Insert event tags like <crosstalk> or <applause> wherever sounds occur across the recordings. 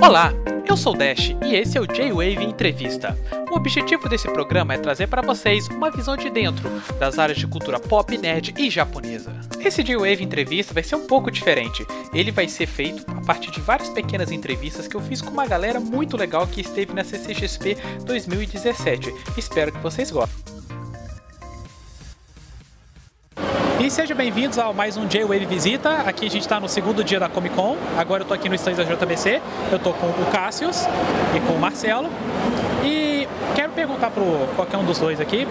Olá, eu sou o Dash e esse é o J-Wave Entrevista. O objetivo desse programa é trazer para vocês uma visão de dentro das áreas de cultura pop, nerd e japonesa. Esse J-Wave Entrevista vai ser um pouco diferente. Ele vai ser feito a partir de várias pequenas entrevistas que eu fiz com uma galera muito legal que esteve na CCXP 2017. Espero que vocês gostem. E sejam bem-vindos a mais um J-Wave Visita. Aqui a gente está no segundo dia da Comic Con. Agora eu estou aqui no stand da JBC. Eu estou com o Cassius e com o Marcelo. Perguntar para qualquer um dos dois aqui,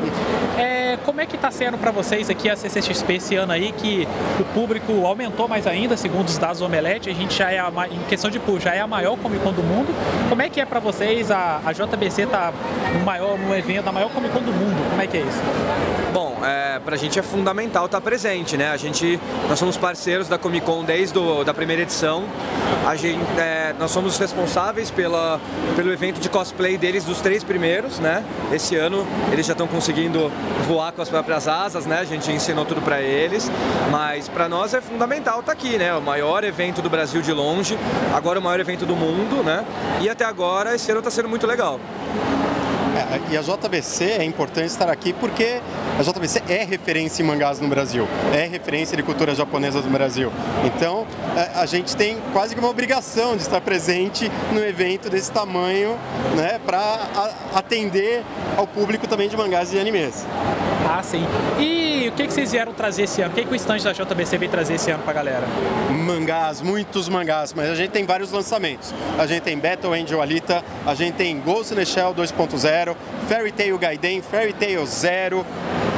é, como é que está sendo para vocês aqui a CCXP esse ano aí, que o público aumentou mais ainda, segundo os dados do Omelete, a gente já é, a, em questão de público, já é a maior Comic Con do mundo. Como é que é para vocês a, a JBC tá no maior, no evento, a maior Comic Con do mundo? Como é que é isso? Bom, é, para a gente é fundamental estar tá presente, né? A gente, nós somos parceiros da Comic Con desde do, da primeira edição. A gente, é, nós somos responsáveis pela, pelo evento de cosplay deles dos três primeiros, né? Esse ano eles já estão conseguindo voar com as próprias asas, né? A gente ensinou tudo para eles, mas para nós é fundamental estar tá aqui, né? O maior evento do Brasil de longe, agora o maior evento do mundo, né? E até agora esse ano está sendo muito legal. E a JBC é importante estar aqui porque a JBC é referência em mangás no Brasil, é referência de cultura japonesa do Brasil. Então a gente tem quase que uma obrigação de estar presente no evento desse tamanho, né, para atender ao público também de mangás e animes. Ah, sim. E o que, que vocês vieram trazer esse ano? O que, que o stand da JBC veio trazer esse ano pra galera? Mangás, muitos mangás, mas a gente tem vários lançamentos. A gente tem Battle Angel Alita, a gente tem Ghost in the Shell 2.0, Fairy Tail Gaiden, Fairy Tail Zero,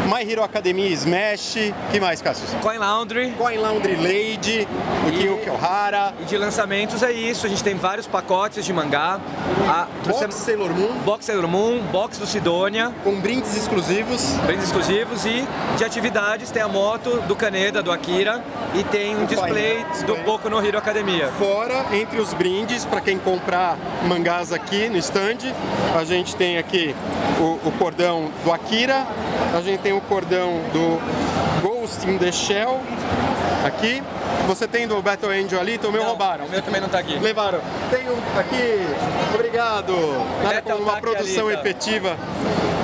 My Hero Academia Smash, que mais, Cassius? Coin Laundry. Coin Laundry Lady, o Kyo Kyohara. E de lançamentos é isso, a gente tem vários pacotes de mangá. A, box Sailor Moon. Box Sailor Moon, box do Sidonia. Com brindes exclusivos. Brindes exclusivos e de atividades tem a moto do Kaneda, do Akira e tem um display do Boku no Hero Academia. Fora, entre os brindes, para quem comprar mangás aqui no stand, a gente tem aqui o, o cordão do Akira, a gente tem o cordão do Ghost in the Shell aqui. Você tem do Battle Angel ali, então o meu não, roubaram. O meu também não tá aqui. Levaram. Tenho aqui, obrigado. Nada como uma produção ali, tá? efetiva.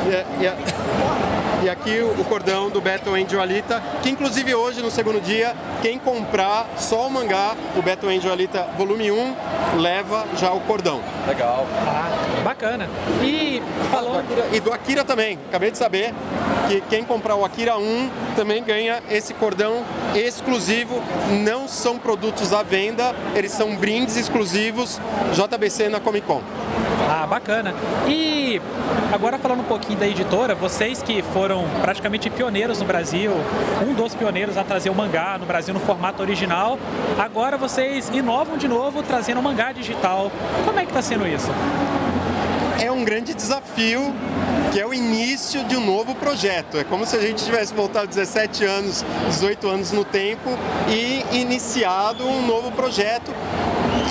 E, e, e aqui o cordão do Battle Angel Alita, que inclusive hoje, no segundo dia, quem comprar só o mangá, o Battle Angel Alita volume 1, leva já o cordão. Legal. Ah, bacana. E falou... E do Akira também, acabei de saber que quem comprar o Akira 1 também ganha esse cordão exclusivo. Não são produtos à venda, eles são brindes exclusivos JBC na Comic Con. Ah, bacana. E agora falando um pouquinho da editora, vocês que foram praticamente pioneiros no Brasil, um dos pioneiros a trazer o mangá no Brasil no formato original, agora vocês inovam de novo trazendo o mangá digital. Como é que está sendo isso? É um grande desafio que é o início de um novo projeto. É como se a gente tivesse voltado 17 anos, 18 anos no tempo e iniciado um novo projeto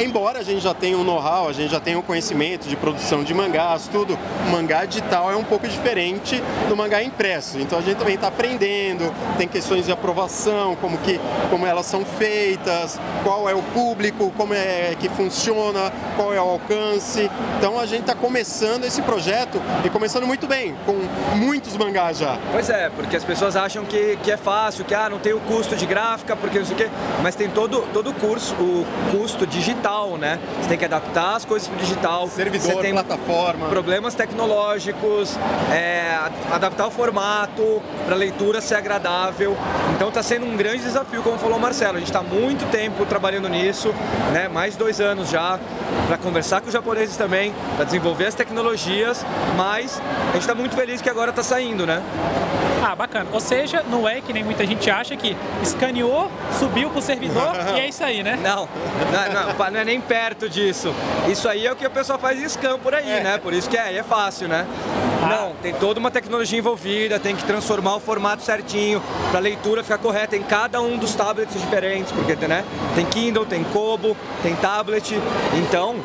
embora a gente já tenha um know-how, a gente já tenha um conhecimento de produção de mangás, tudo, o mangá digital é um pouco diferente do mangá impresso. Então a gente também está aprendendo, tem questões de aprovação, como, que, como elas são feitas, qual é o público, como é que funciona, qual é o alcance. Então a gente está começando esse projeto e começando muito bem, com muitos mangás já. Pois é, porque as pessoas acham que, que é fácil, que ah, não tem o custo de gráfica, porque não sei o quê, mas tem todo, todo o curso, o custo digital digital, né? Você tem que adaptar as coisas para o digital. Servidor, você tem plataforma. Problemas tecnológicos, é, adaptar o formato para a leitura ser agradável. Então está sendo um grande desafio, como falou o Marcelo. A gente está muito tempo trabalhando nisso, né? Mais de dois anos já, para conversar com os japoneses também, para desenvolver as tecnologias, mas a gente está muito feliz que agora está saindo, né? Ah, bacana. Ou seja, não é que nem muita gente acha que escaneou, subiu pro servidor e é isso aí, né? Não, não, não, não, é nem perto disso. Isso aí é o que o pessoal faz em scam por aí, é. né? Por isso que é, é fácil, né? Ah. Não, tem toda uma tecnologia envolvida, tem que transformar o formato certinho para a leitura ficar correta em cada um dos tablets diferentes, porque né, tem Kindle, tem Kobo, tem tablet. Então,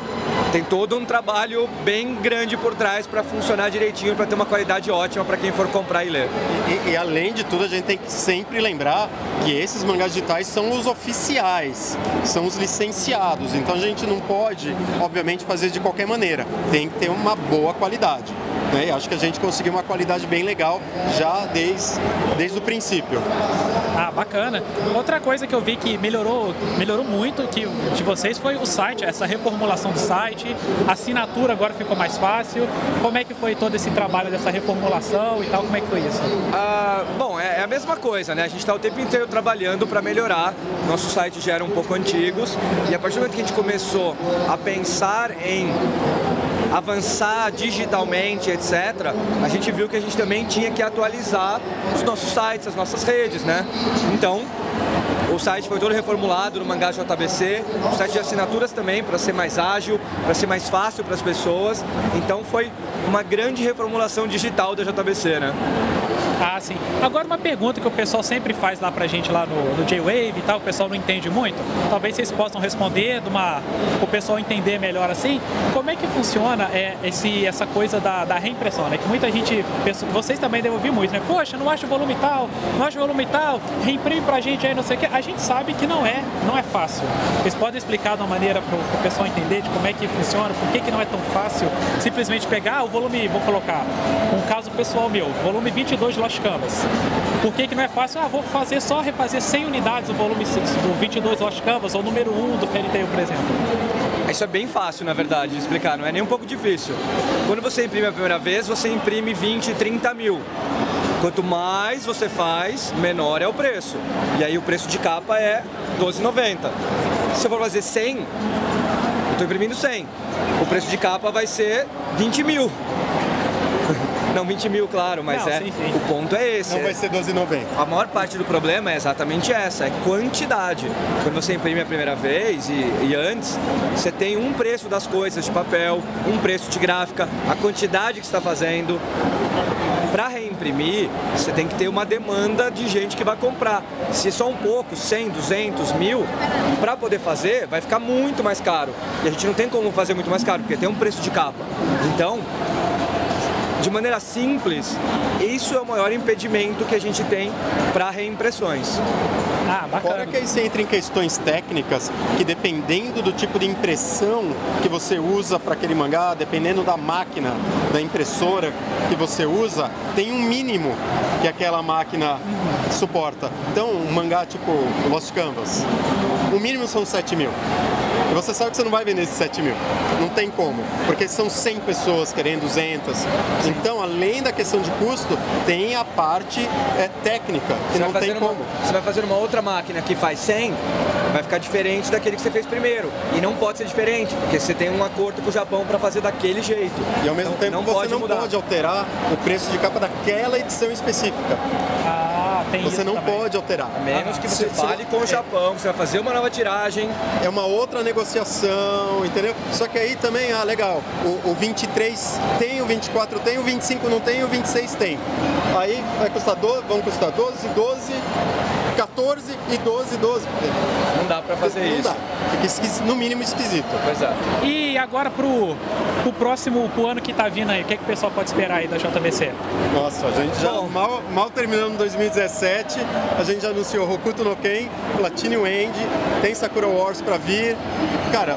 tem todo um trabalho bem grande por trás para funcionar direitinho, para ter uma qualidade ótima para quem for comprar e ler. E, e, além de tudo, a gente tem que sempre lembrar que esses mangás digitais são os oficiais, são os licenciados. Então a gente não pode, obviamente, fazer de qualquer maneira. Tem que ter uma boa qualidade. Né? Acho que a gente conseguiu uma qualidade bem legal já desde, desde o princípio. Ah, bacana. Outra coisa que eu vi que melhorou, melhorou muito que de vocês foi o site, essa reformulação do site, a assinatura agora ficou mais fácil. Como é que foi todo esse trabalho dessa reformulação e tal? Como é que foi isso? Ah, bom, é, é a mesma coisa, né? A gente está o tempo inteiro trabalhando para melhorar. Nossos sites já eram um pouco antigos e a partir do momento que a gente começou a pensar em avançar digitalmente, etc., a gente viu que a gente também tinha que atualizar os nossos sites, as nossas redes, né? Então, o site foi todo reformulado no Mangá JBC, o site de assinaturas também, para ser mais ágil, para ser mais fácil para as pessoas. Então foi uma grande reformulação digital da JBC, né? Ah, sim. Agora uma pergunta que o pessoal sempre faz lá pra gente lá no, no J-Wave e tal, o pessoal não entende muito. Talvez vocês possam responder de uma, o pessoal entender melhor assim. Como é que funciona é, esse, essa coisa da, da reimpressão, né? Que muita gente, pensa, vocês também devem ouvir muito, né? Poxa, não acho volume tal, não acho volume tal, reimprime pra gente aí, não sei o que. A gente sabe que não é, não é fácil. Vocês podem explicar de uma maneira pro, pro pessoal entender de como é que funciona, por que, que não é tão fácil simplesmente pegar o volume, vou colocar um caso pessoal meu, volume 22 de Lost Canvas. Por que, que não é fácil? Ah, vou fazer só refazer 100 unidades do volume do 22 Lost Canvas ou número 1 do Fairy Tail, por exemplo. Isso é bem fácil, na verdade, de explicar, não é nem um pouco difícil. Quando você imprime a primeira vez, você imprime 20, 30 mil. Quanto mais você faz, menor é o preço. E aí o preço de capa é 12,90. Se eu for fazer 100, eu estou imprimindo 100. O preço de capa vai ser 20 mil. Não 20 mil, claro, mas Não, é. sim, sim. O ponto é esse. Não vai ser 12,90. A maior parte do problema é exatamente essa, é quantidade. Quando você imprime a primeira vez e, e antes, você tem um preço das coisas de papel, um preço de gráfica, a quantidade que você está fazendo. Para reimprimir, você tem que ter uma demanda de gente que vai comprar. Se só um pouco, 100, 200, mil, para poder fazer, vai ficar muito mais caro. E a gente não tem como fazer muito mais caro, porque tem um preço de capa. Então, de maneira simples, isso é o maior impedimento que a gente tem para reimpressões. Ah, bacana. Fora que aí você entra em questões técnicas que dependendo do tipo de impressão que você usa para aquele mangá, dependendo da máquina, da impressora que você usa, tem um mínimo que aquela máquina suporta. Então, um mangá tipo Lost Canvas, o mínimo são 7 mil. E você sabe que você não vai vender esses 7 mil. Não tem como. Porque são 100 pessoas querendo 200. Então, além da questão de custo, tem a parte é, técnica, que Você não tem uma, como. você vai fazer uma outra máquina que faz 100, vai ficar diferente daquele que você fez primeiro. E não pode ser diferente, porque você tem um acordo com o Japão para fazer daquele jeito. E ao mesmo Então, tempo não você pode não mudar. pode alterar o preço de capa daquela edição específica. Ah, tem Você não também. pode alterar. A menos que você Se- se- fale com o Japão, que você vai fazer uma nova tiragem. É uma outra negociação, entendeu? Só que aí também, ah, legal, o, o 23 tem, o 24 tem, o 25 não tem, o 26 tem. Aí vai custar 12, vão custar 12, 12, 14 e 12, 12. Não dá para fazer não isso. dá. Fica no mínimo esquisito. Pois é. E agora pro, pro próximo, pro ano que tá vindo aí, o que, que o pessoal pode esperar aí da JBC? Nossa, a gente já Bom. mal, mal terminando 2017, a gente já anunciou Hokuto no Ken, Platinum End, tem Sakura Wars pra vir. Cara,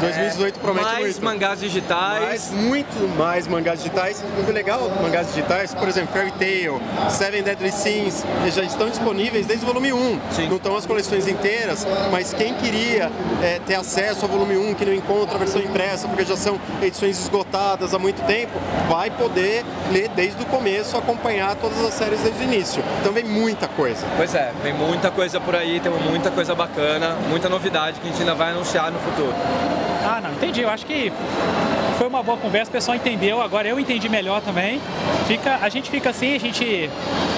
2018 promete Mais muito. mangás digitais. Mais, muito mais mangás digitais. O legal mangás digitais, por exemplo, Fairy Tail, Seven Deadly Sins, já estão disponíveis desde o volume 1. Sim. Não estão as coleções inteiras, mas quem queria é, ter acesso ao volume 1, que não encontra a versão impressa, porque já são edições esgotadas há muito tempo, vai poder ler desde o começo, acompanhar todas as séries desde o início. Então vem muita coisa. Pois é, tem muita coisa por aí, tem muita coisa bacana, muita novidade que a gente ainda vai anunciar no futuro. Ah, não, entendi. Eu acho que foi uma boa conversa, o pessoal entendeu, agora eu entendi melhor também. Fica, a gente fica assim, a gente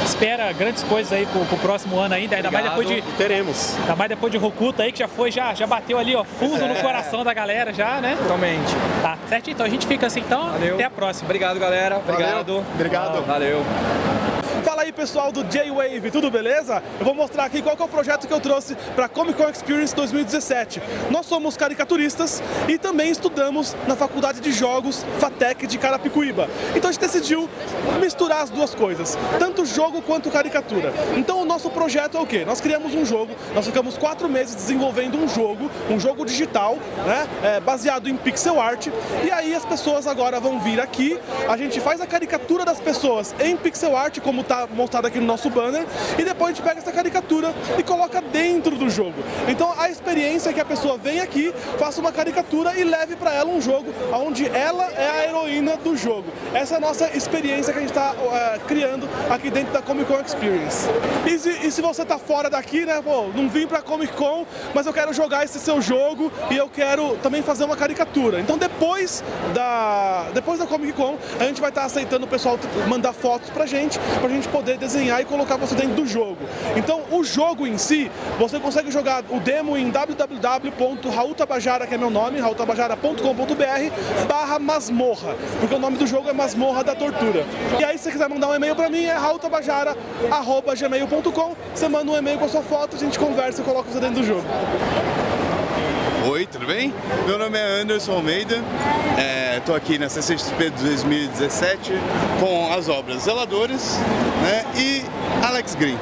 espera grandes coisas aí pro, pro próximo ano ainda, ainda mais depois de. Teremos. Ainda mais depois de Rokuto aí, que já foi, já, já bateu ali, ó, fundo no coração da galera já, né? Totalmente. Tá, certo? Então a gente fica assim, então, Valeu. até a próxima. Obrigado, galera. Obrigado. Valeu. Obrigado. Valeu. Aí, pessoal do J-Wave, tudo beleza? Eu vou mostrar aqui qual é o projeto que eu trouxe para Comic Con Experience 2017. Nós somos caricaturistas e também estudamos na Faculdade de Jogos FATEC de Carapicuíba. Então a gente decidiu misturar as duas coisas, tanto jogo quanto caricatura. Então o nosso projeto é o quê? Nós criamos um jogo, nós ficamos quatro meses desenvolvendo um jogo, um jogo digital, né, é, baseado em pixel art, e aí as pessoas agora vão vir aqui, a gente faz a caricatura das pessoas em pixel art, como está mostrado aqui no nosso banner, e depois a gente pega essa caricatura e coloca dentro do jogo. Então a experiência é que a pessoa vem aqui, faça uma caricatura e leve para ela um jogo onde ela é a heroína do jogo. Essa é a nossa experiência que a gente está é, criando aqui dentro da Comic Con Experience. E se, e se você está fora daqui, né, pô, não vim para Comic Con, mas eu quero jogar esse seu jogo e eu quero também fazer uma caricatura. Então depois da, depois da Comic Con, a gente vai estar tá aceitando o pessoal mandar fotos pra gente, pra gente poder desenhar e colocar você dentro do jogo. Então o jogo em si, você consegue jogar o demo em www.raultabajara, que é meu nome, raultabajara.com.br barra masmorra, porque o nome do jogo é Masmorra da Tortura. E aí se você quiser mandar um e-mail pra mim, é raultabajara.gmail.com, você manda um e-mail com a sua foto, a gente conversa e coloca você dentro do jogo. Oi, tudo bem? Meu nome é Anderson Almeida, estou é, aqui na CCXP 2017 com as obras Zeladores né, e Alex Green.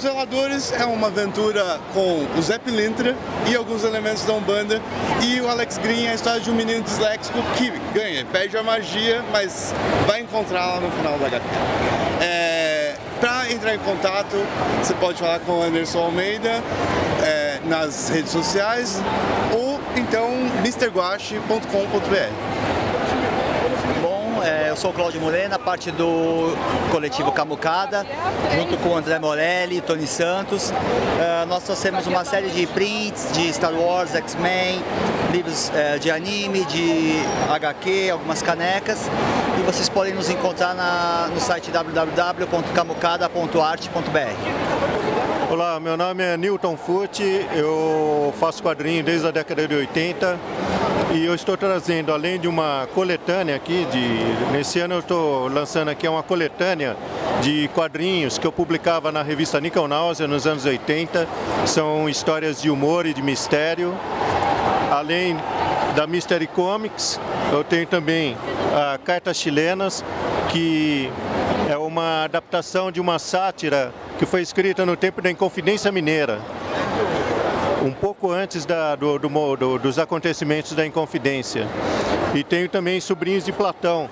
Zeladores é uma aventura com o Zé Pilintra e alguns elementos da Umbanda e o Alex Green é a história de um menino disléxico que ganha, perde a magia, mas vai encontrá-la no final da HQ. É, Para entrar em contato, você pode falar com o Anderson Almeida, é, nas redes sociais ou então mrguache.com.br. Bom, é, eu sou o Cláudio Morena, parte do coletivo Camucada, junto com o André Morelli, Tony Santos. Uh, nós trouxemos uma série de prints de Star Wars, X-Men, livros uh, de anime, de HQ, algumas canecas. E vocês podem nos encontrar na, no site www.camucada.arte.br. Olá, meu nome é Newton Futi, eu faço quadrinho desde a década de 80 e eu estou trazendo, além de uma coletânea aqui, de, nesse ano eu estou lançando aqui uma coletânea de quadrinhos que eu publicava na revista Nickel Náusea nos anos 80. São histórias de humor e de mistério. Além da Mystery Comics, eu tenho também a Cartas Chilenas, que uma adaptação de uma sátira que foi escrita no tempo da Inconfidência Mineira, um pouco antes da, do, do, do, dos acontecimentos da Inconfidência. E tenho também Sobrinhos de Platão,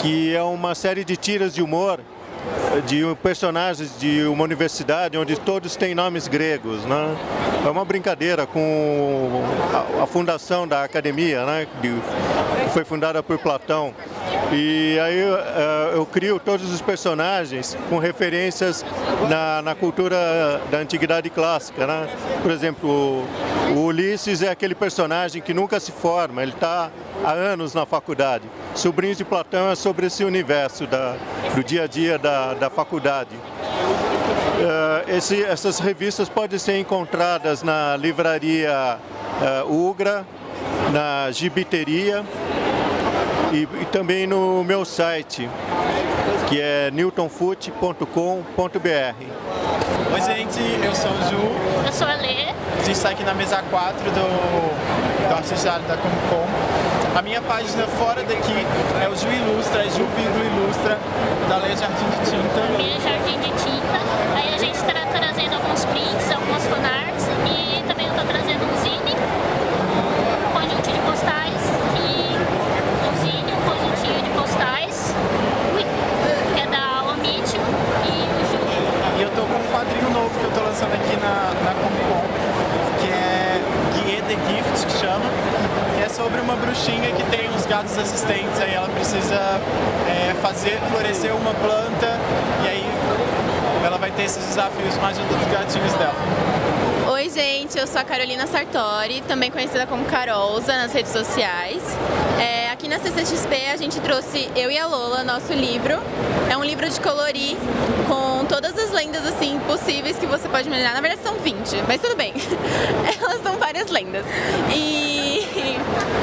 que é uma série de tiras de humor de personagens de uma universidade onde todos têm nomes gregos, né? É uma brincadeira com a, fundação da academia, né? Que foi fundada por Platão. E aí eu, eh, eu crio todos os personagens com referências na, na cultura da antiguidade clássica. Né? Por exemplo, o Ulisses é aquele personagem que nunca se forma, ele está há anos na faculdade. Sobrinhos de Platão é sobre esse universo da, do dia a dia da, da faculdade. Uh, esse, essas revistas podem ser encontradas na livraria uh, Ugra, na gibiteria e, e também no meu site, que é newtonfoot.com.br. Oi gente, eu sou o Ju. Eu sou a Lê. A gente está aqui na mesa 4 do, do Artesiário da Comic Con. A minha página fora daqui é o Ju Ilustra, é Ju Vírgula Ilustra, da Lê Jardim de Tinta. Minha Jardim de Tinta. Aí a gente está trazendo alguns prints, algumas fanarts e também eu estou trazendo um zine quadrinho novo que eu tô lançando aqui na, na Comic Con, que é Guie the Gift, que chama, que é sobre uma bruxinha que tem uns gatos assistentes, aí ela precisa é, fazer florescer uma planta e aí ela vai ter esses desafios a ajuda dos gatinhos dela. Oi, gente, eu sou a Carolina Sartori, também conhecida como Carolza nas redes sociais. É, aqui na CCXP a gente trouxe Eu e a Lola, nosso livro. É um livro de colorir com todas as lendas lendas assim possíveis que você pode imaginar. Na verdade são 20, mas tudo bem. <laughs> Elas são várias lendas. E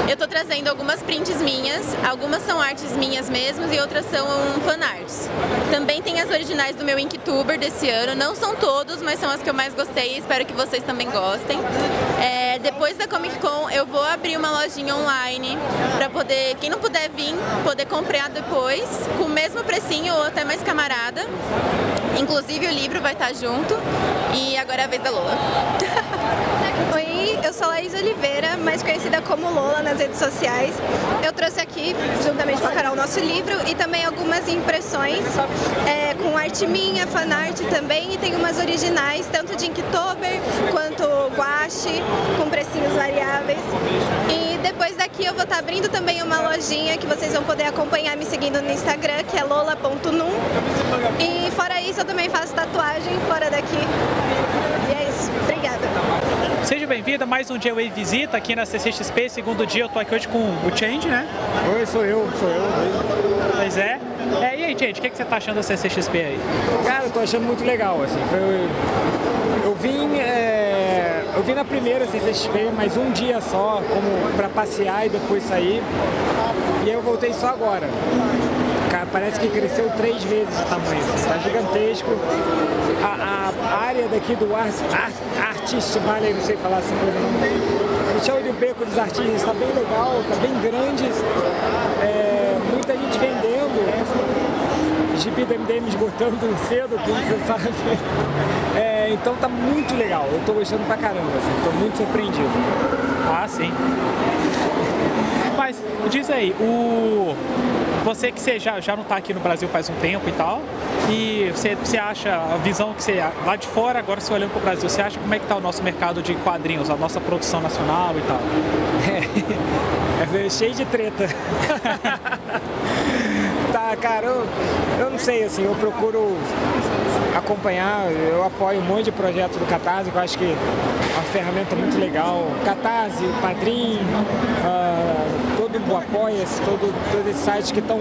eu tô trazendo algumas prints minhas, algumas são artes minhas mesmas e outras são fanarts. Também tem as originais do meu Inktuber desse ano, não são todos, mas são as que eu mais gostei, espero que vocês também gostem. É, depois da Comic Con eu vou abrir uma lojinha online para poder, quem não puder vir, poder comprar depois, com o mesmo precinho ou até mais camarada. Inclusive o livro vai estar junto. E agora é a vez da Lola. <laughs> Oi, eu sou Laís Oliveira, mais conhecida como Lola nas redes sociais. Eu trouxe aqui, juntamente com a Carol, nosso livro e também algumas impressões é, com arte minha, fanart também, e tem umas originais, tanto de Inktober quanto guache, com precinhos variáveis. E depois daqui eu vou estar abrindo também uma lojinha que vocês vão poder acompanhar me seguindo no Instagram, que é lola.num. E fora isso, eu também faço tatuagem fora daqui. E é isso. Seja bem-vindo a mais um J-Wave Visita aqui na CCXP, segundo dia. Eu tô aqui hoje com o Change, né? Oi, sou eu, sou eu. Pois é. é e aí, Change, o que, que você tá achando da CCXP aí? Cara, eu tô achando muito legal, assim. Foi, eu vim... É, eu vim na primeira CCXP, mas um dia só, como para passear e depois sair. E eu voltei só agora. Cara, parece que cresceu três vezes de tamanho, assim, tá gigantesco. A, a área daqui do Art, Art, Artist Valley, não sei falar essa coisa não. O show de beco dos artistas está bem legal, está bem grande. É, muita gente vendendo. Gibi do MDM esgotando cedo, como você sabe. É, então tá muito legal. Eu tô gostando pra caramba, assim, tô muito surpreendido. Ah, sim. Mas diz aí, o você que você já, já não está aqui no Brasil faz um tempo e tal, e você, você acha, a visão que você, lá de fora, agora você olhando para o Brasil, você acha como é que está o nosso mercado de quadrinhos, a nossa produção nacional e tal? É, <laughs> é cheio de treta. <laughs> tá, cara, eu, eu não sei, assim, eu procuro acompanhar, eu apoio um monte de projetos do Catarse, que eu acho que é uma ferramenta muito legal. Catarse, Padrim, uh, o Apoia-se, todo, todos esses sites que estão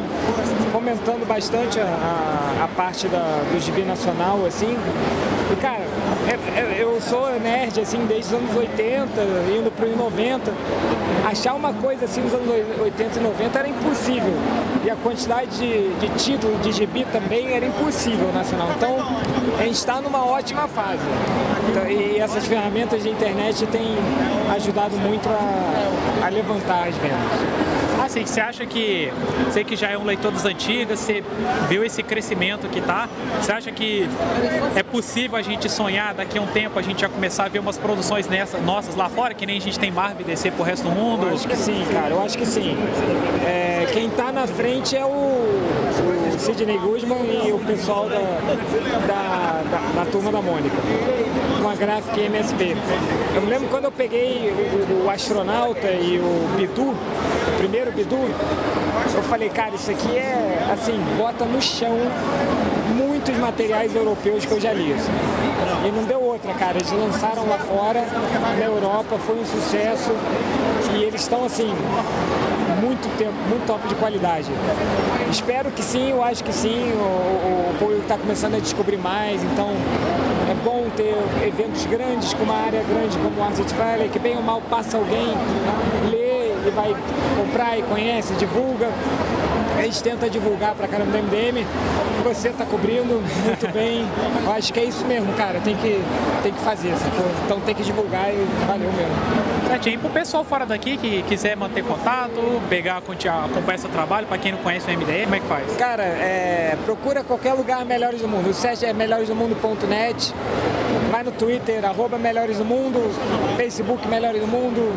fomentando bastante a, a, a parte da, do gibi nacional, assim. E, cara, eu sou nerd, assim, desde os anos 80, indo para os 90. Achar uma coisa assim nos anos 80 e 90 era impossível. E a quantidade de, de título de gibi também era impossível nacional. Então, a gente está numa ótima fase. Então, e essas ferramentas de internet têm ajudado muito a, a levantar as vendas. Assim, você acha que, você que já é um leitor das antigas, você viu esse crescimento que tá, você acha que é possível a gente sonhar daqui a um tempo a gente já começar a ver umas produções nessas, nossas lá fora, que nem a gente tem Marvel DC pro resto do mundo? Eu acho que sim, cara, eu acho que sim. É, quem tá na frente é o, Sidney Guzman e o pessoal da, da, da, da turma da Mônica, com a gráfica MSP. Eu me lembro quando eu peguei o, o astronauta e o Bidu, o primeiro Bidu, eu falei, cara, isso aqui é assim, bota no chão muitos materiais europeus que eu já li. Assim. E não deu outra, cara. Eles lançaram lá fora, na Europa, foi um sucesso. E eles estão assim, muito tempo, muito top de qualidade. Espero que sim, eu acho que sim. O, público está começando a descobrir mais, então é bom ter eventos grandes, com uma área grande como o Arctic Valley, que bem ou mal passa alguém, lê e vai comprar e conhece, divulga. A gente tenta divulgar pra caramba do MDM. Você tá cobrindo muito bem. Eu acho que é isso mesmo, cara. Tem que, tem que fazer, sacou? Então tem que divulgar e valeu mesmo. Certinho. E pro pessoal fora daqui que quiser manter contato, pegar, acompanhar seu trabalho, pra quem não conhece o MDM, como é que faz? Cara, é, procura qualquer lugar Melhores do Mundo. O site é melhoresdomundo.net. Vai no Twitter, arroba Melhores do Mundo, Facebook Melhores do Mundo.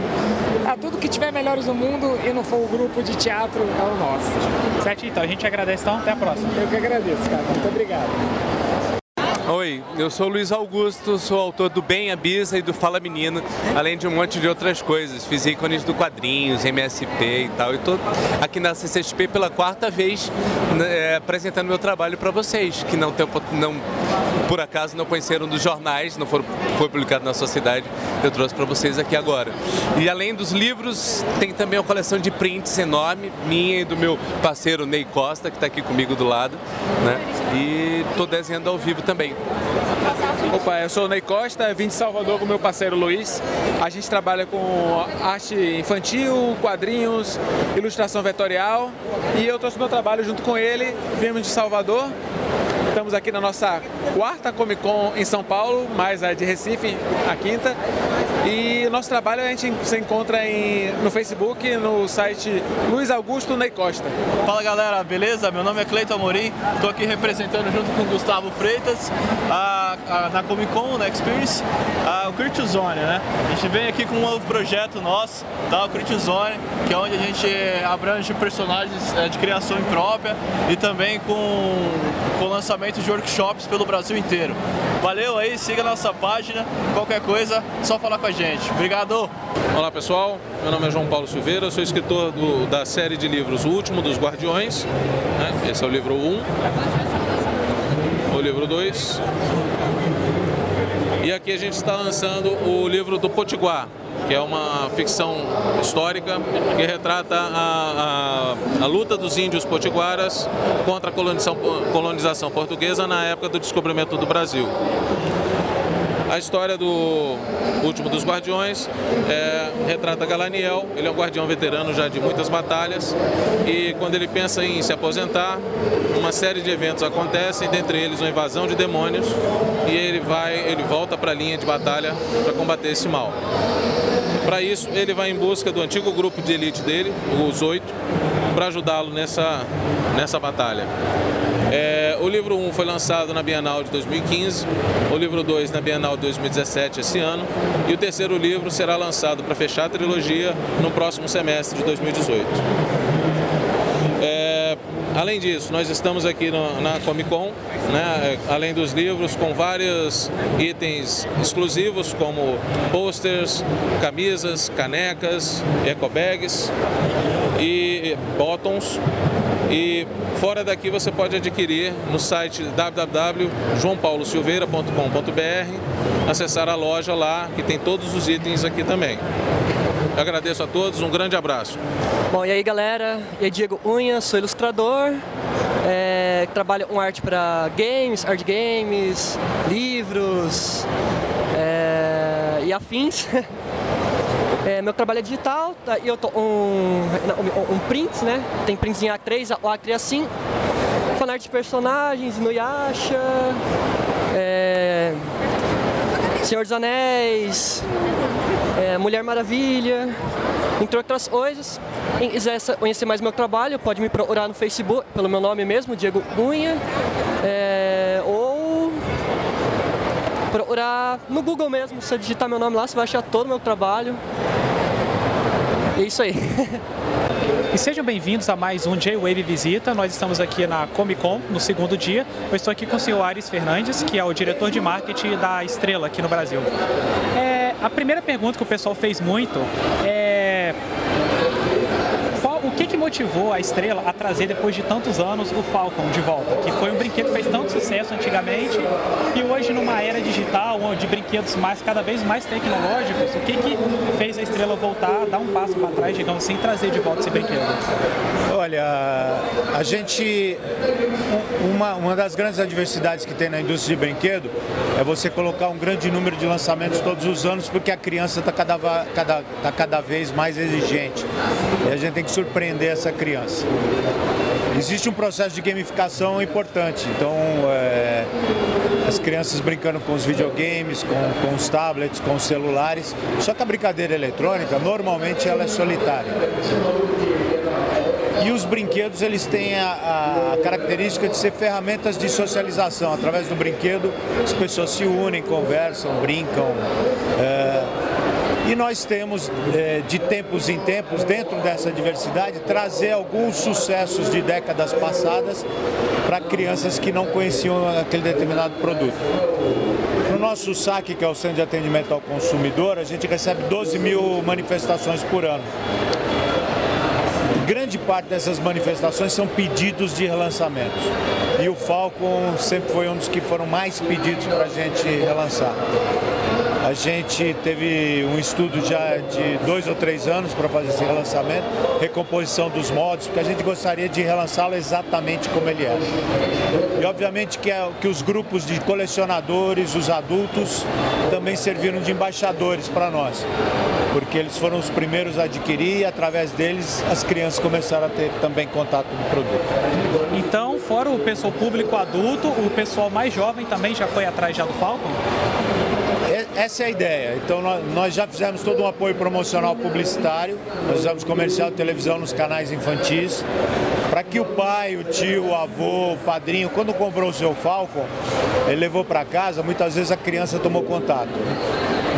Ah, tudo que tiver Melhores do Mundo e não for o grupo de teatro é o nosso. Certo, então a gente agradece então, até a próxima. Eu que agradeço, cara. Muito obrigado. Oi, eu sou Luiz Augusto, sou autor do Bem Abisa e do Fala Menino, além de um monte de outras coisas. Fiz ícones do quadrinhos, MSP e tal. E estou aqui na CCXP pela quarta vez né, é, apresentando meu trabalho para vocês, que não, tem, não por acaso não conheceram dos jornais, não foram, foi publicado na sociedade, eu trouxe para vocês aqui agora. E além dos livros, tem também uma coleção de prints enorme, minha e do meu parceiro Ney Costa, que está aqui comigo do lado, né? E estou desenhando ao vivo também. Opa, eu sou o Ney Costa, vim de Salvador com meu parceiro Luiz. A gente trabalha com arte infantil, quadrinhos, ilustração vetorial e eu trouxe meu trabalho junto com ele. Viemos de Salvador. Estamos aqui na nossa quarta Comic Con em São Paulo, mais a de Recife, a quinta. E nosso trabalho a gente se encontra em, no Facebook, no site Luiz Augusto Ney Costa. Fala galera, beleza? Meu nome é Cleiton Amorim, estou aqui representando junto com o Gustavo Freitas a, a, na Comic Con, na Experience, a, o Creature Zone, né? A gente vem aqui com um novo projeto nosso, tá? o Zone, que é onde a gente abrange personagens é, de criação própria e também com, com lançamento de workshops pelo Brasil inteiro. Valeu aí, siga nossa página, qualquer coisa, só falar com a gente. Obrigado! Olá pessoal, meu nome é João Paulo Silveira, sou escritor do, da série de livros O Último dos Guardiões, né? esse é o livro 1, o livro 2, e aqui a gente está lançando o livro do Potiguar, que é uma ficção histórica que retrata a, a, a, luta dos índios potiguaras contra a colonização, colonização portuguesa na época do descobrimento do Brasil. A história do último dos guardiões é, retrata Galaniel, ele é um guardião veterano já de muitas batalhas e quando ele pensa em se aposentar, uma série de eventos acontecem, dentre eles uma invasão de demônios e ele vai, ele volta para a linha de batalha para combater esse mal. Para isso, ele vai em busca do antigo grupo de elite dele, os oito, para ajudá-lo nessa, nessa batalha. É, o livro 1 um foi lançado na Bienal de 2015, o livro 2 na Bienal de 2017 esse ano, e o terceiro livro será lançado para fechar a trilogia no próximo semestre de 2018. É, além disso, nós estamos aqui no, na Comic Con, né, além dos livros, com vários itens exclusivos como posters, camisas, canecas, ecobags e bottoms. E fora daqui você pode adquirir no site www.joaopaulosilveira.com.br, acessar a loja lá que tem todos os itens aqui também. Agradeço a todos, um grande abraço. Bom, e aí galera, eu Diego Unha, sou ilustrador, é, trabalho com arte para games, art games, livros é, e afins. <laughs> É, meu trabalho é digital tá, e eu tô um, um, um prints, né? Tem prints em A3, A4 e assim. Fanart de personagens, Inuyasha, é, Senhor dos Anéis, é, Mulher Maravilha, entre outras coisas. Quem quiser conhecer mais meu trabalho, pode me procurar no Facebook, pelo meu nome mesmo, Diego Cunha, é, ou procurar no Google mesmo, se você digitar meu nome lá, você vai achar todo o meu trabalho. E é isso aí. <laughs> E sejam bem-vindos a mais um J-Wave Visita. Nós estamos aqui na Comic Con, no segundo dia. Eu estou aqui com o senhor Ares Fernandes, que é o diretor de marketing da Estrela aqui no Brasil. É, a primeira pergunta que o pessoal fez muito é motivou a Estrela a trazer, depois de tantos anos, o Falcon de volta? Que foi um brinquedo que fez tanto sucesso antigamente e hoje, numa era digital, de brinquedos mais, cada vez mais tecnológicos, o que, que fez a Estrela voltar, dar um passo para trás, digamos assim, trazer de volta esse brinquedo? Olha, a gente. Uma, uma das grandes adversidades que tem na indústria de brinquedo é você colocar um grande número de lançamentos todos os anos, porque a criança está cada, cada, tá cada vez mais exigente. E a gente tem que surpreender essa criança. Existe um processo de gamificação importante, então é, as crianças brincando com os videogames, com, com os tablets, com os celulares, só que a brincadeira eletrônica normalmente ela é solitária. E os brinquedos eles têm a, a, característica de ser ferramentas de socialização. Através do brinquedo as pessoas se unem, conversam, brincam. É, e nós temos, é, de tempos em tempos, dentro dessa diversidade, trazer alguns sucessos de décadas passadas para crianças que não conheciam aquele determinado produto. No nosso SAC, que é o Centro de Atendimento ao Consumidor, a gente recebe 12 mil manifestações por ano. Grande parte dessas manifestações são pedidos de relançamentos. E o Falcon sempre foi um dos que foram mais pedidos para a gente relançar. A gente teve um estudo já de dois ou três anos para fazer esse relançamento, recomposição dos modos, porque a gente gostaria de relançá-lo exatamente como ele é. E obviamente que, é, que os grupos de colecionadores, os adultos, também serviram de embaixadores para nós, porque eles foram os primeiros a adquirir e através deles as crianças começaram a ter também contato com o produto. Então, fora o pessoal público adulto, o pessoal mais jovem também já foi atrás já do Falcon? Essa é a ideia. Então nós já fizemos todo um apoio promocional publicitário, nós fizemos comercial de televisão nos canais infantis, para que o pai, o tio, o avô, o padrinho, quando comprou o seu Falcon, ele levou para casa, muitas vezes a criança tomou contato.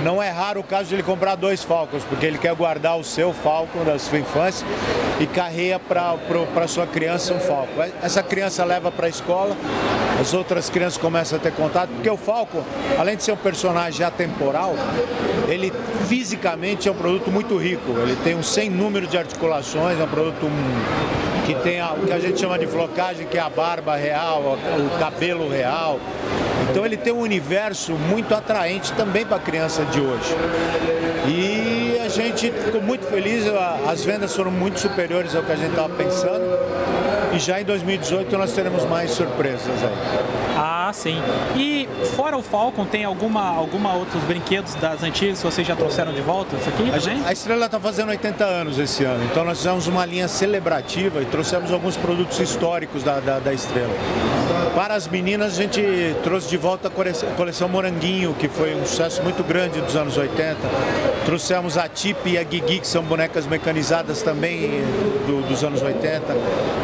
Não é raro o caso de ele comprar dois Falcons, porque ele quer guardar o seu Falcon da sua infância e carreia para sua criança um Falcon. Essa criança leva para a escola, as outras crianças começam a ter contato, porque o Falcon, além de ser um personagem atemporal, ele fisicamente é um produto muito rico. Ele tem um sem número de articulações, é um produto que tem o que a gente chama de flocagem, que é a barba real, o cabelo real. Então ele tem um universo muito atraente também para a criança de hoje. E a gente ficou muito feliz, as vendas foram muito superiores ao que a gente estava pensando. E já em 2018 nós teremos mais surpresas aí. Ah, sim. E fora o Falcon, tem alguma, alguma outros brinquedos das antigas que vocês já trouxeram de volta isso aqui? A, gente, a Estrela está fazendo 80 anos esse ano, então nós fizemos uma linha celebrativa e trouxemos alguns produtos históricos da, da, da Estrela. Para as meninas, a gente trouxe de volta a coleção Moranguinho, que foi um sucesso muito grande dos anos 80. Trouxemos a Tip e a Guigui, que são bonecas mecanizadas também do, dos anos 80.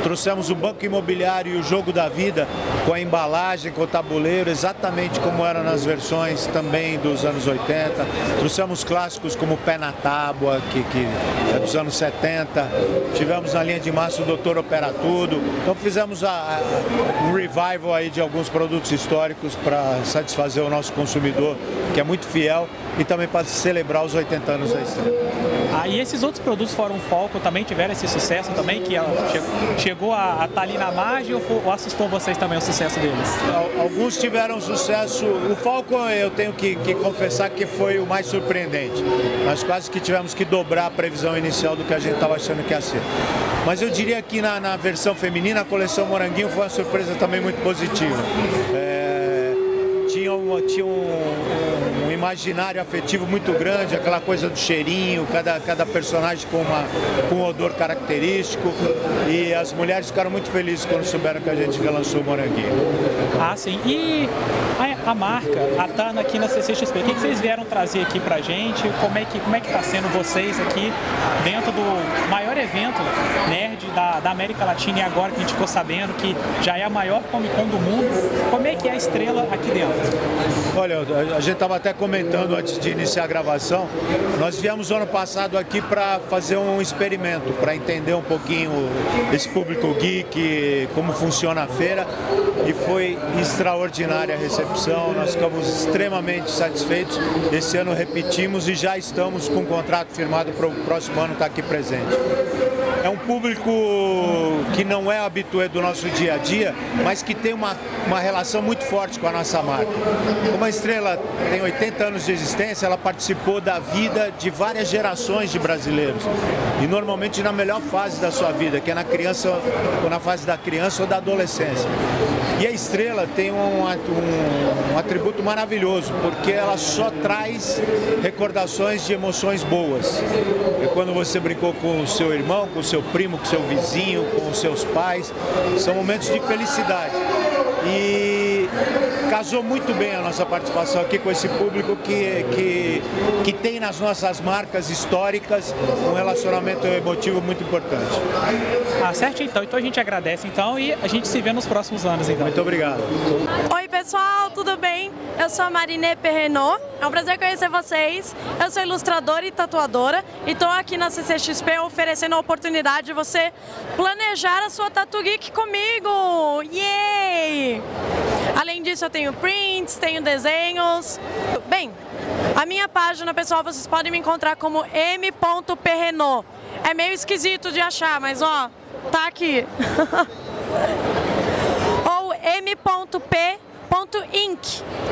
Trouxemos o Banco Imobiliário e o Jogo da Vida, com a embalagem, com o tabuleiro, exatamente como era nas versões também dos anos 80. Trouxemos clássicos como Pé na Tábua, que, que é dos anos 70. Tivemos na linha de massa o Doutor Opera Tudo. Então fizemos a, a, um revival aí de alguns produtos históricos para satisfazer o nosso consumidor, que é muito fiel, e também para celebrar os 80 anos da estrela. Ah, e esses outros produtos foram Foco também tiveram esse sucesso também, que chegou a estar tá ali na margem ou assustou vocês também o sucesso deles? Alguns tiveram sucesso. O Falcon eu tenho que, que, confessar que foi o mais surpreendente. Nós quase que tivemos que dobrar a previsão inicial do que a gente estava achando que ia ser. Mas eu diria que na, na, versão feminina a coleção Moranguinho foi uma surpresa também muito positiva. É, tinha, uma, tinha um imaginário afetivo muito grande, aquela coisa do cheirinho, cada, cada personagem com, uma, com um odor característico. E as mulheres ficaram muito felizes quando souberam que a gente relançou o Moranguinho. Ah, sim. E a, a marca, a Tana aqui na CCXP, o que, que vocês vieram trazer aqui pra gente? Como é que como é que tá sendo vocês aqui dentro do maior evento nerd da, da América Latina e agora que a gente ficou sabendo que já é a maior Comic Con do mundo? Como é que é a estrela aqui dentro? Olha, a gente estava até comentando antes de iniciar a gravação, nós viemos ano passado aqui para fazer um experimento, para entender um pouquinho esse público geek, como funciona a feira, e foi extraordinária a recepção, nós ficamos extremamente satisfeitos. Esse ano repetimos e já estamos com o contrato firmado para o próximo ano estar tá aqui presente é um público que não é habitué do nosso dia a dia, mas que tem uma, uma relação muito forte com a nossa marca. Como a Estrela tem 80 anos de existência, ela participou da vida de várias gerações de brasileiros. E normalmente na melhor fase da sua vida, que é na criança, ou na fase da criança ou da adolescência. E a estrela tem um, um, um, atributo maravilhoso, porque ela só traz recordações de emoções boas. É quando você brincou com o seu irmão, com o seu primo, com o seu vizinho, com os seus pais. São momentos de felicidade. E casou muito bem a nossa participação aqui com esse público que, que, que tem nas nossas marcas históricas um relacionamento emotivo muito importante. Ah, certo então. Então a gente agradece então e a gente se vê nos próximos anos então. Muito obrigado. Oi pessoal, tudo bem? Eu sou a Marine Perrenot. É um prazer conhecer vocês. Eu sou ilustradora e tatuadora e estou aqui na CCXP oferecendo a oportunidade de você planejar a sua Tatu Geek comigo. Yay! Além disso, eu tenho prints, tenho desenhos. Bem, a minha página, pessoal, vocês podem me encontrar como m.perrenot. É meio esquisito de achar, mas ó, tá aqui. <laughs> Ou m.p.inc,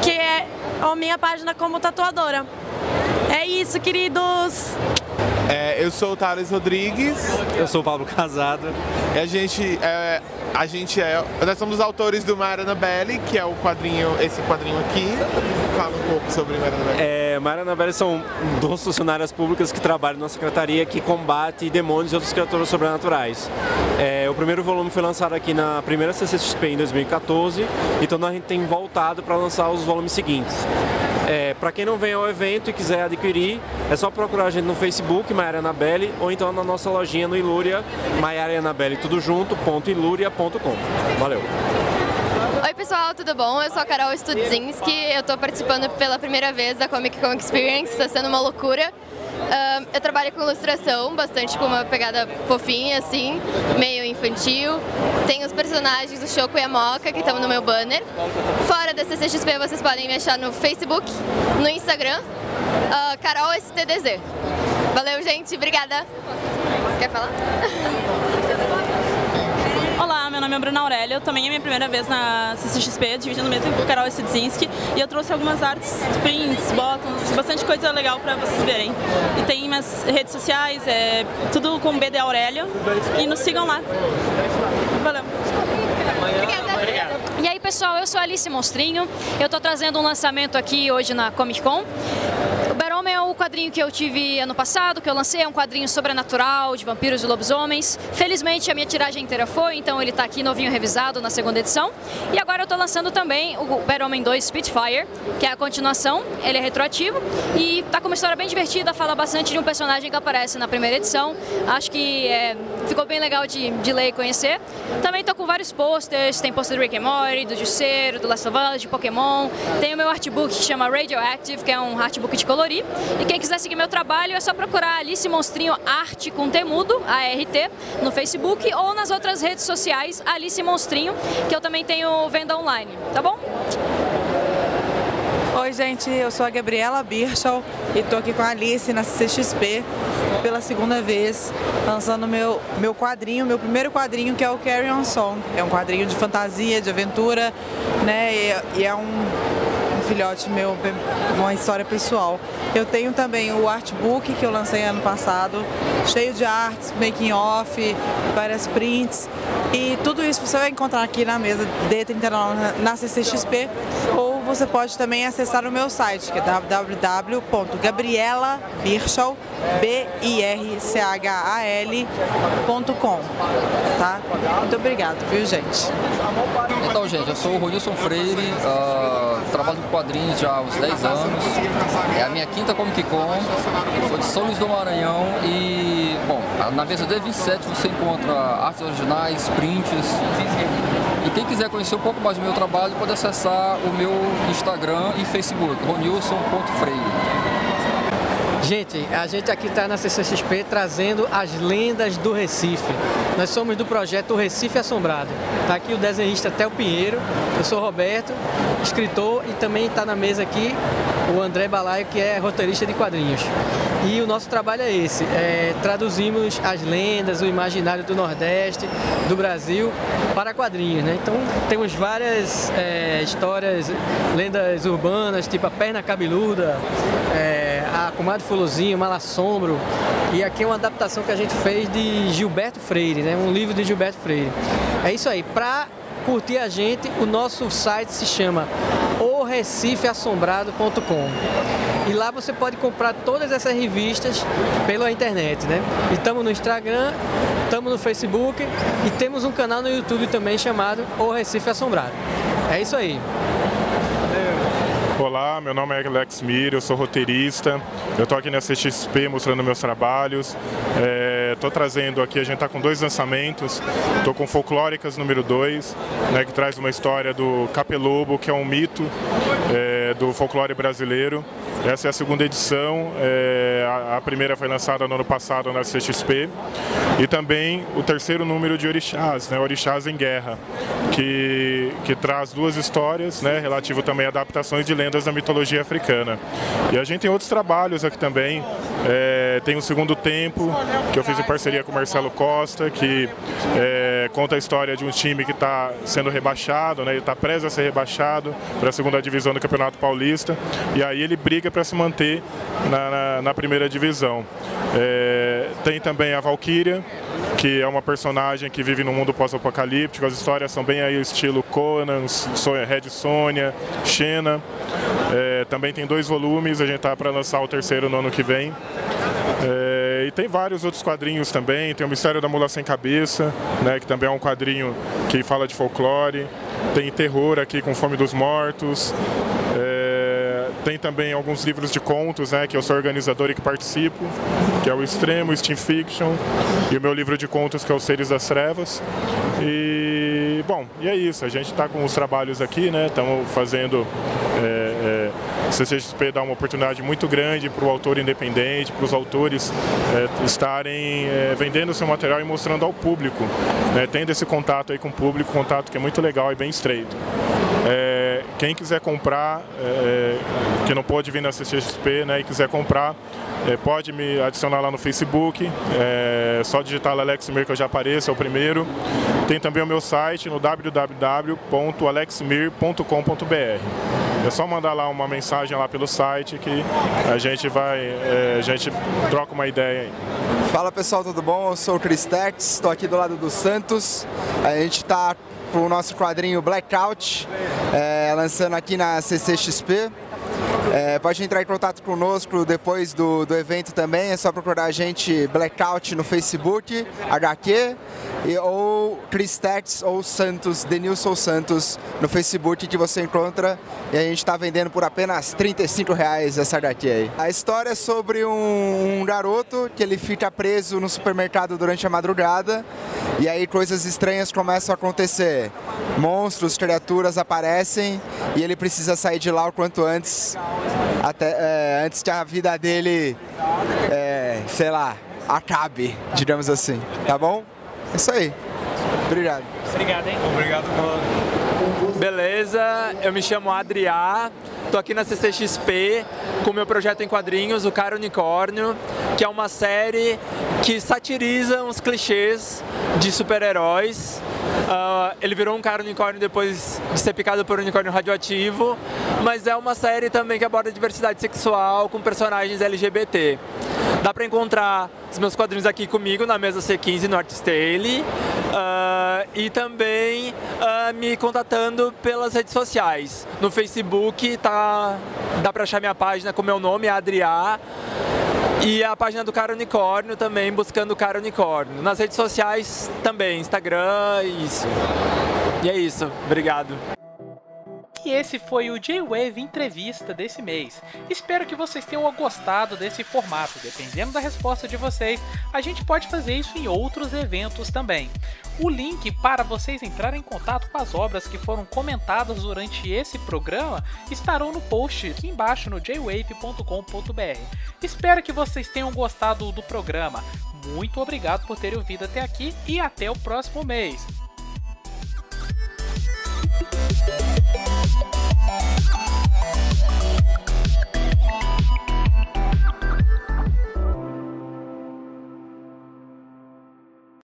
que é a minha página como tatuadora. É isso, queridos! É, eu sou o Thales Rodrigues. Eu sou o Pablo Casado. E a gente é. A gente é. Nós somos autores do Mara Annabelle, que é o quadrinho, esse quadrinho aqui. Fala um pouco sobre Mara Annabelle. É, Mara Annabelle são duas funcionárias públicas que trabalham na secretaria que combate demônios e outras criaturas sobrenaturais. É, o primeiro volume foi lançado aqui na primeira CCXP em 2014, então a gente tem voltado para lançar os volumes seguintes. É, para quem não vem ao evento e quiser adquirir, é só procurar a gente no Facebook, Maiara Anabelle, ou então na nossa lojinha no Ilúria, Maiara Anabelle, tudo junto, ponto iluria.com. Valeu! Oi pessoal, tudo bom? Eu sou a Carol Studzinski, eu estou participando pela primeira vez da Comic Con Experience, está sendo uma loucura. Uh, eu trabalho com ilustração, bastante com uma pegada fofinha, assim, meio infantil. Tem os personagens do Choco e a Moca que estão no meu banner. Fora da CCXP vocês podem me achar no Facebook, no Instagram, uh, Carol STDZ. Valeu, gente, obrigada. Quer falar? <laughs> Nome é Bruna Aurélio, também é minha primeira vez na CCXP, dividindo mesmo com o Carol Sidzinski, e eu trouxe algumas artes, prints, bottoms, bastante coisa legal para vocês verem. E tem minhas redes sociais, é tudo com BD Aurélio, e nos sigam lá. Valeu! E aí pessoal, eu sou Alice Monstrinho, eu estou trazendo um lançamento aqui hoje na Comic Con. O Baromen é o quadrinho que eu tive ano passado, que eu lancei, é um quadrinho sobrenatural de vampiros e lobisomens. Felizmente a minha tiragem inteira foi, então ele está aqui novinho revisado na segunda edição. E agora eu estou lançando também o Baromen 2 Spitfire, que é a continuação, ele é retroativo e está com uma história bem divertida, fala bastante de um personagem que aparece na primeira edição. Acho que é, ficou bem legal de, de ler e conhecer. Também estou com vários posters, tem pôster do Rick and Morty, do Justiceiro, do Last of Us, de Pokémon. Tem o meu artbook que chama Radioactive, que é um artbook de colorir. E quem quiser seguir meu trabalho é só procurar Alice Monstrinho Arte com Temudo, ART, no Facebook ou nas outras redes sociais Alice Monstrinho, que eu também tenho venda online, tá bom? Oi, gente, eu sou a Gabriela Birchall e estou aqui com a Alice na CXP pela segunda vez, lançando meu, meu quadrinho, meu primeiro quadrinho, que é o Carry On Song. É um quadrinho de fantasia, de aventura, né? E, e é um filhote meu, uma história pessoal. Eu tenho também o artbook que eu lancei ano passado, cheio de artes, making off, várias prints. E tudo isso você vai encontrar aqui na mesa D39 na CCXP ou você pode também acessar o meu site, que é www.gabrielabirchal, B-I-R-C-H-A-L.com, tá? Muito obrigado, viu, gente? Então, gente, eu sou o Rodilson Freire, uh, trabalho com quadrinhos já há uns 10 anos. É a minha quinta Comic Con, sou de São Luís do Maranhão e, bom, na mesa D27 você encontra artes originais, prints. E quem quiser conhecer um pouco mais do meu trabalho pode acessar o meu Instagram e Facebook, ronilson.freire. Gente, a gente aqui está na CCXP trazendo as lendas do Recife. Nós somos do projeto Recife Assombrado. Está aqui o desenhista Theo Pinheiro, eu sou Roberto, escritor e também está na mesa aqui o André Balaio, que é roteirista de quadrinhos. E o nosso trabalho é esse, é, traduzimos as lendas, o imaginário do Nordeste, do Brasil, para quadrinhos. Né? Então temos várias é, histórias, lendas urbanas, tipo a Perna Cabeluda, é, a Comadre Fulozinho, Malassombro. E aqui é uma adaptação que a gente fez de Gilberto Freire, né? um livro de Gilberto Freire. É isso aí. Para curtir a gente, o nosso site se chama orecifeassombrado.com. E lá você pode comprar todas essas revistas pela internet, né? E estamos no Instagram, estamos no Facebook e temos um canal no YouTube também chamado O Recife Assombrado. É isso aí. Olá, meu nome é Alex Mir, eu sou roteirista. Eu estou aqui na CXP mostrando meus trabalhos. Estou trazendo aqui, a gente está com dois lançamentos. Estou com Folclóricas número 2, né, que traz uma história do Capelobo, que é um mito é, do folclore brasileiro. Essa é a segunda edição, é, a, a, primeira foi lançada no ano passado na CXP. E também o terceiro número de Orixás, né, Orixás em Guerra, que, que traz duas histórias, né, relativo também a adaptações de lendas da mitologia africana. E a gente tem outros trabalhos aqui também, é, tem o Segundo Tempo, que eu fiz em parceria com o Marcelo Costa, que é, conta a história de um time que está sendo rebaixado, né? ele está preso a ser rebaixado para a segunda divisão do Campeonato Paulista, e aí ele briga para se manter na, na, na primeira divisão. É, tem também a Valkyria, que é uma personagem que vive num mundo pós-apocalíptico. As histórias são bem aí o estilo Conan, Red Sonja, Xena. É, também tem dois volumes, a gente tá para lançar o terceiro no ano que vem. É, e tem vários outros quadrinhos também, tem o Mistério da Mula Sem Cabeça, né, que também é um quadrinho que fala de folclore. Tem terror aqui com Fome dos Mortos. Tem também alguns livros de contos, né, que eu sou organizador e que participo, que é o Extremo, Steam Fiction, e o meu livro de contos que é o Seres das Trevas. E, bom, e é isso, a gente está com os trabalhos aqui, né, estamos fazendo... É, é, CCXP dá uma oportunidade muito grande para o autor independente, para os autores é, estarem é, vendendo seu material e mostrando ao público, né, tendo esse contato aí com o público, contato que é muito legal e bem estreito. Quem quiser comprar, é, que não pode vir na CCXP né, e quiser comprar, é, pode me adicionar lá no Facebook, é só digitar Alex Mir que eu já apareço, é o primeiro. Tem também o meu site no www.alexmir.com.br. É só mandar lá uma mensagem lá pelo site que a gente vai, é, a gente troca uma ideia aí. Fala pessoal, tudo bom? Eu sou o Chris Tex, estou aqui do lado do Santos. A gente está com o nosso quadrinho Blackout, é, lançando aqui na CCXP. É, pode entrar em contato conosco depois do, do evento também, é só procurar a gente Blackout no Facebook, HQ, e, ou Chris Tex ou Santos, Denilson Santos no Facebook que você encontra e a gente está vendendo por apenas 35 reais essa HQ aí. A história é sobre um, um garoto que ele fica preso no supermercado durante a madrugada e aí coisas estranhas começam a acontecer. Monstros, criaturas aparecem e ele precisa sair de lá o quanto antes até é, antes que a vida dele, é, sei lá, acabe, digamos assim, tá bom? É isso aí. Obrigado. Obrigado, hein? Obrigado, Beleza, eu me chamo Adriá, tô aqui na CCXP com meu projeto em quadrinhos, O Cara Unicórnio, que é uma série que satiriza uns clichês de super-heróis. Uh, ele virou um cara unicórnio depois de ser picado por um unicórnio radioativo, mas é uma série também que aborda diversidade sexual com personagens LGBT. Dá para encontrar os meus quadrinhos aqui comigo na mesa C15 no Artistale uh, e também uh, me contatando pelas redes sociais. No Facebook tá, dá para achar minha página com meu nome, Adriá. E a página do Cara Unicórnio também, buscando o Cara Unicórnio. Nas redes sociais também, Instagram, isso. E é isso, obrigado. E esse foi o J-Wave Entrevista desse mês. Espero que vocês tenham gostado desse formato. Dependendo da resposta de vocês, a gente pode fazer isso em outros eventos também. O link para vocês entrarem em contato com as obras que foram comentadas durante esse programa estarão no post aqui embaixo no jwave.com.br. Espero que vocês tenham gostado do programa. Muito obrigado por terem ouvido até aqui e até o próximo mês. you